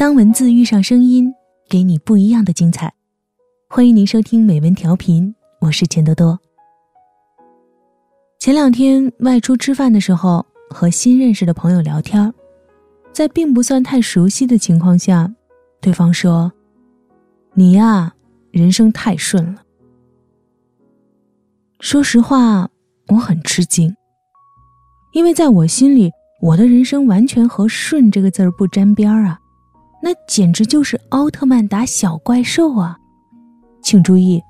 当文字遇上声音，给你不一样的精彩。欢迎您收听美文调频，我是钱多多。前两天外出吃饭的时候，和新认识的朋友聊天，在并不算太熟悉的情况下，对方说：“你呀，人生太顺了。”说实话，我很吃惊，因为在我心里，我的人生完全和“顺”这个字儿不沾边儿啊。那简直就是奥特曼打小怪兽啊！请注意，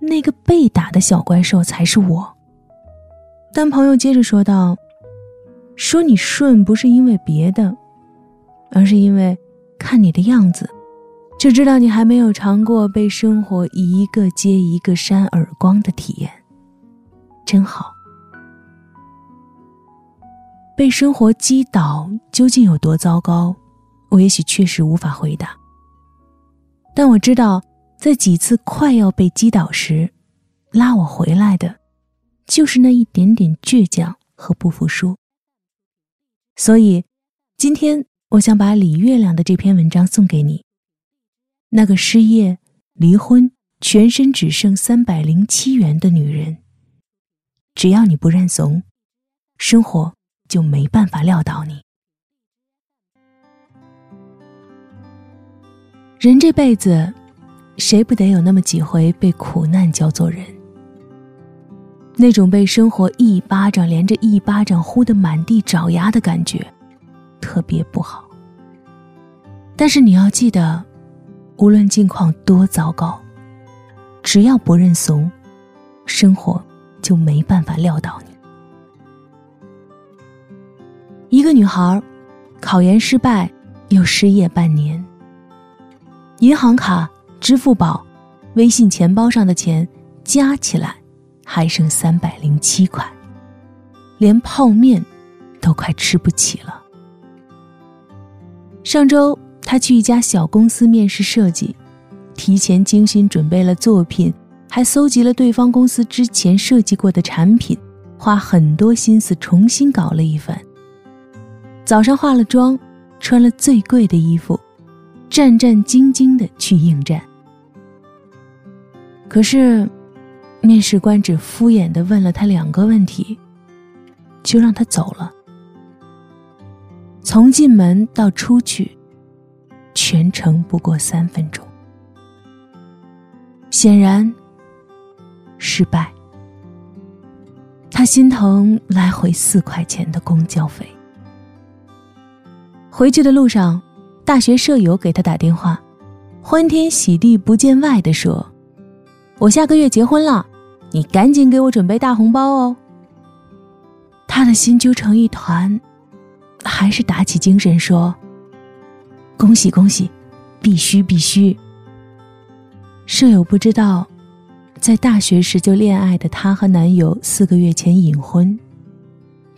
那个被打的小怪兽才是我。但朋友接着说道：“说你顺不是因为别的，而是因为看你的样子，就知道你还没有尝过被生活一个接一个扇耳光的体验，真好。被生活击倒究竟有多糟糕？”我也许确实无法回答，但我知道，在几次快要被击倒时，拉我回来的，就是那一点点倔强和不服输。所以，今天我想把李月亮的这篇文章送给你。那个失业、离婚、全身只剩三百零七元的女人，只要你不认怂，生活就没办法撂倒你。人这辈子，谁不得有那么几回被苦难叫做人？那种被生活一巴掌连着一巴掌呼得满地找牙的感觉，特别不好。但是你要记得，无论境况多糟糕，只要不认怂，生活就没办法撂倒你。一个女孩，考研失败，又失业半年。银行卡、支付宝、微信钱包上的钱加起来，还剩三百零七块，连泡面都快吃不起了。上周，他去一家小公司面试设计，提前精心准备了作品，还搜集了对方公司之前设计过的产品，花很多心思重新搞了一番。早上化了妆，穿了最贵的衣服。战战兢兢的去应战，可是，面试官只敷衍的问了他两个问题，就让他走了。从进门到出去，全程不过三分钟。显然，失败。他心疼来回四块钱的公交费。回去的路上。大学舍友给他打电话，欢天喜地不见外的说：“我下个月结婚了，你赶紧给我准备大红包哦。”他的心揪成一团，还是打起精神说：“恭喜恭喜，必须必须。”舍友不知道，在大学时就恋爱的她和男友四个月前隐婚，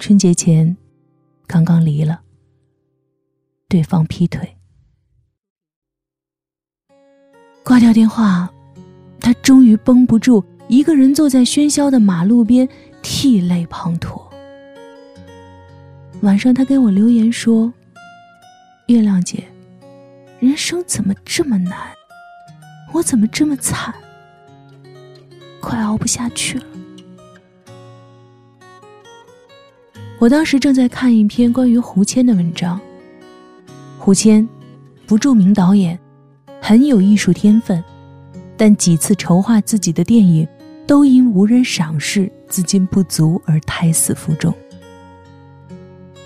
春节前刚刚离了，对方劈腿。挂掉电话，他终于绷不住，一个人坐在喧嚣的马路边，涕泪滂沱。晚上，他给我留言说：“月亮姐，人生怎么这么难？我怎么这么惨？快熬不下去了。”我当时正在看一篇关于胡谦的文章。胡谦，不著名导演。很有艺术天分，但几次筹划自己的电影都因无人赏识、资金不足而胎死腹中。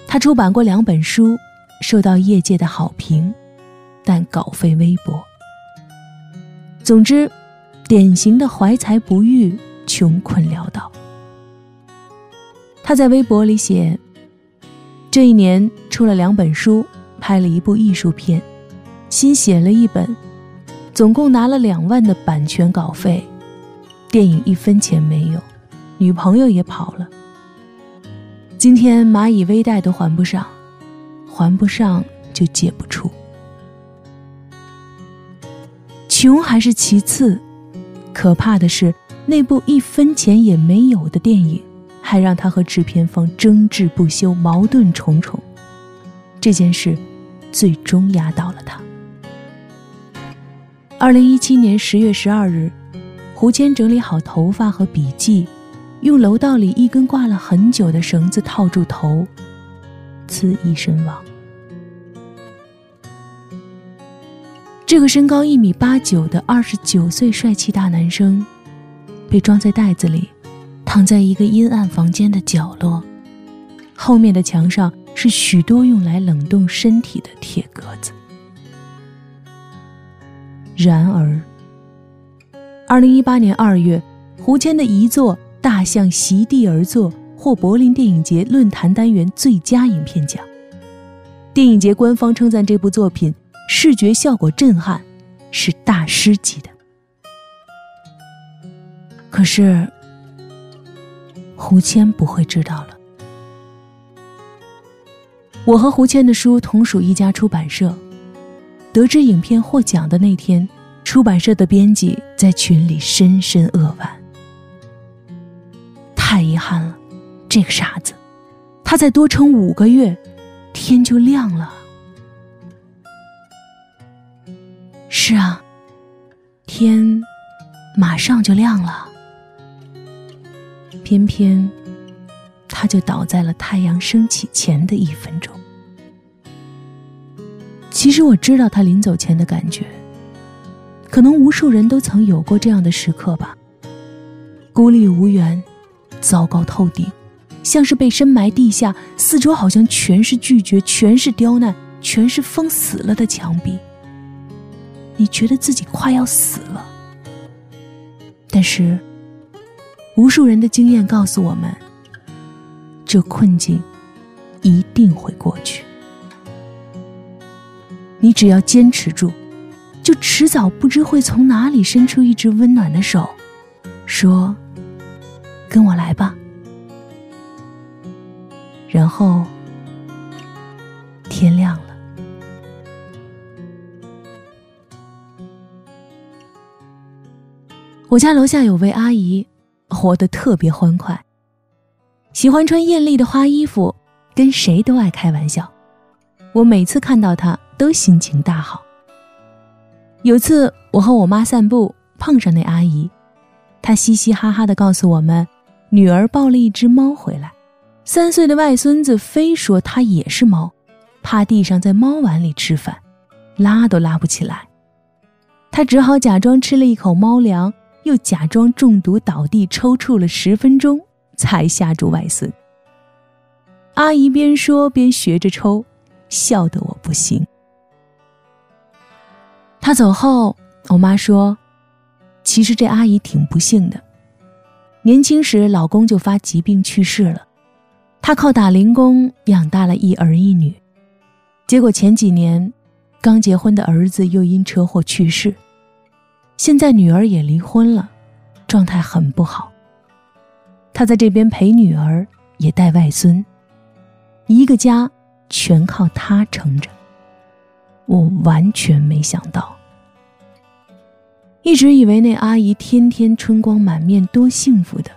他出版过两本书，受到业界的好评，但稿费微薄。总之，典型的怀才不遇、穷困潦倒。他在微博里写：“这一年出了两本书，拍了一部艺术片，新写了一本。”总共拿了两万的版权稿费，电影一分钱没有，女朋友也跑了。今天蚂蚁微贷都还不上，还不上就解不出。穷还是其次，可怕的是那部一分钱也没有的电影，还让他和制片方争执不休，矛盾重重。这件事，最终压倒了他。二零一七年十月十二日，胡谦整理好头发和笔记，用楼道里一根挂了很久的绳子套住头，自缢身亡。这个身高一米八九的二十九岁帅气大男生，被装在袋子里，躺在一个阴暗房间的角落，后面的墙上是许多用来冷冻身体的铁格子。然而，二零一八年二月，胡谦的遗作《大象席地而坐》获柏林电影节论坛单元最佳影片奖。电影节官方称赞这部作品视觉效果震撼，是大师级的。可是，胡谦不会知道了。我和胡谦的书同属一家出版社。得知影片获奖的那天，出版社的编辑在群里深深扼腕。太遗憾了，这个傻子，他再多撑五个月，天就亮了。是啊，天马上就亮了，偏偏他就倒在了太阳升起前的一分钟。其实我知道他临走前的感觉，可能无数人都曾有过这样的时刻吧。孤立无援，糟糕透顶，像是被深埋地下，四周好像全是拒绝，全是刁难，全是封死了的墙壁。你觉得自己快要死了，但是，无数人的经验告诉我们，这困境一定会过去。你只要坚持住，就迟早不知会从哪里伸出一只温暖的手，说：“跟我来吧。”然后天亮了。我家楼下有位阿姨，活得特别欢快，喜欢穿艳丽的花衣服，跟谁都爱开玩笑。我每次看到她。都心情大好。有次我和我妈散步，碰上那阿姨，她嘻嘻哈哈的告诉我们，女儿抱了一只猫回来，三岁的外孙子非说它也是猫，趴地上在猫碗里吃饭，拉都拉不起来，他只好假装吃了一口猫粮，又假装中毒倒地抽搐了十分钟，才吓住外孙。阿姨边说边学着抽，笑得我不行。他走后，我妈说：“其实这阿姨挺不幸的，年轻时老公就发疾病去世了，她靠打零工养大了一儿一女，结果前几年，刚结婚的儿子又因车祸去世，现在女儿也离婚了，状态很不好。她在这边陪女儿，也带外孙，一个家全靠她撑着。”我完全没想到，一直以为那阿姨天天春光满面多幸福的，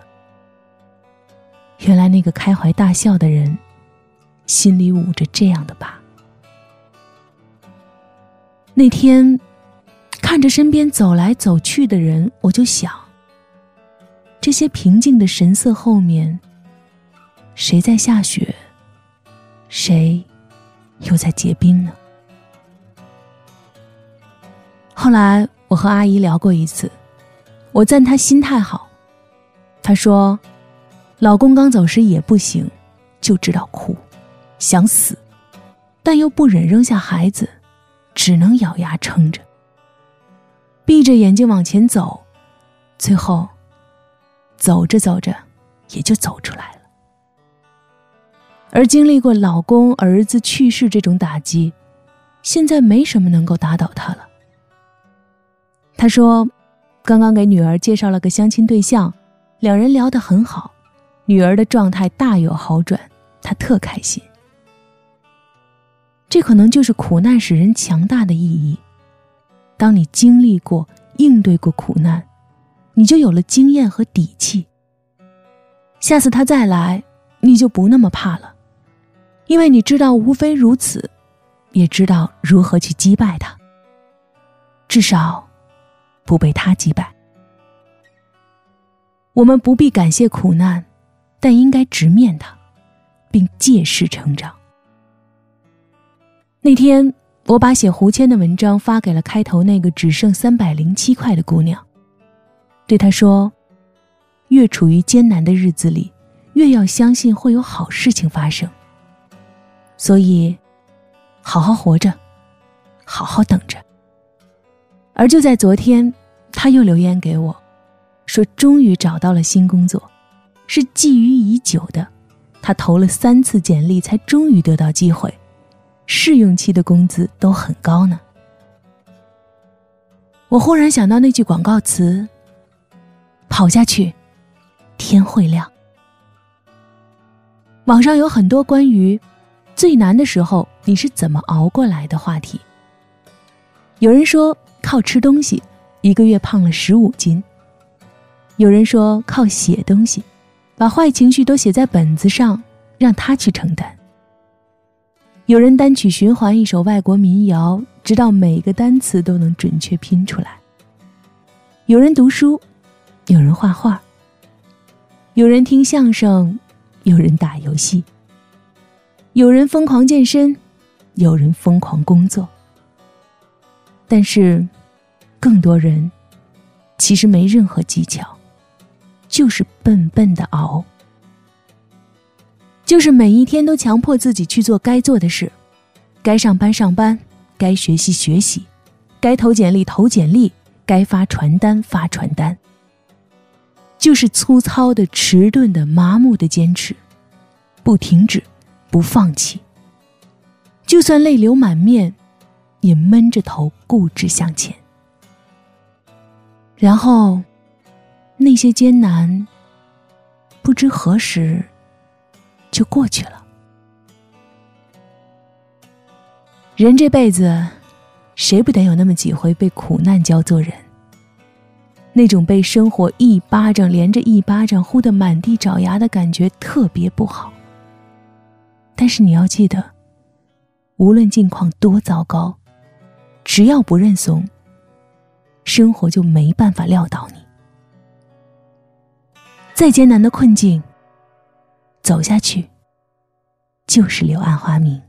原来那个开怀大笑的人，心里捂着这样的疤。那天，看着身边走来走去的人，我就想，这些平静的神色后面，谁在下雪？谁又在结冰呢？后来我和阿姨聊过一次，我赞她心态好。她说，老公刚走时也不行，就知道哭，想死，但又不忍扔下孩子，只能咬牙撑着，闭着眼睛往前走，最后，走着走着，也就走出来了。而经历过老公儿子去世这种打击，现在没什么能够打倒她了。他说：“刚刚给女儿介绍了个相亲对象，两人聊得很好，女儿的状态大有好转，他特开心。这可能就是苦难使人强大的意义。当你经历过、应对过苦难，你就有了经验和底气。下次他再来，你就不那么怕了，因为你知道无非如此，也知道如何去击败他。至少。”不被他击败。我们不必感谢苦难，但应该直面它，并借势成长。那天，我把写胡谦的文章发给了开头那个只剩三百零七块的姑娘，对她说：“越处于艰难的日子里，越要相信会有好事情发生。所以，好好活着，好好等着。”而就在昨天，他又留言给我，说终于找到了新工作，是觊觎已久的。他投了三次简历，才终于得到机会，试用期的工资都很高呢。我忽然想到那句广告词：“跑下去，天会亮。”网上有很多关于最难的时候你是怎么熬过来的话题。有人说。靠吃东西，一个月胖了十五斤。有人说靠写东西，把坏情绪都写在本子上，让他去承担。有人单曲循环一首外国民谣，直到每个单词都能准确拼出来。有人读书，有人画画，有人听相声，有人打游戏，有人疯狂健身，有人疯狂工作。但是，更多人其实没任何技巧，就是笨笨的熬，就是每一天都强迫自己去做该做的事，该上班上班，该学习学习，该投简历投简历，该发传单发传单，就是粗糙的、迟钝的、麻木的坚持，不停止，不放弃，就算泪流满面。也闷着头固执向前，然后那些艰难不知何时就过去了。人这辈子，谁不得有那么几回被苦难教做人？那种被生活一巴掌连着一巴掌呼得满地找牙的感觉特别不好。但是你要记得，无论境况多糟糕。只要不认怂，生活就没办法撂倒你。再艰难的困境，走下去，就是柳暗花明。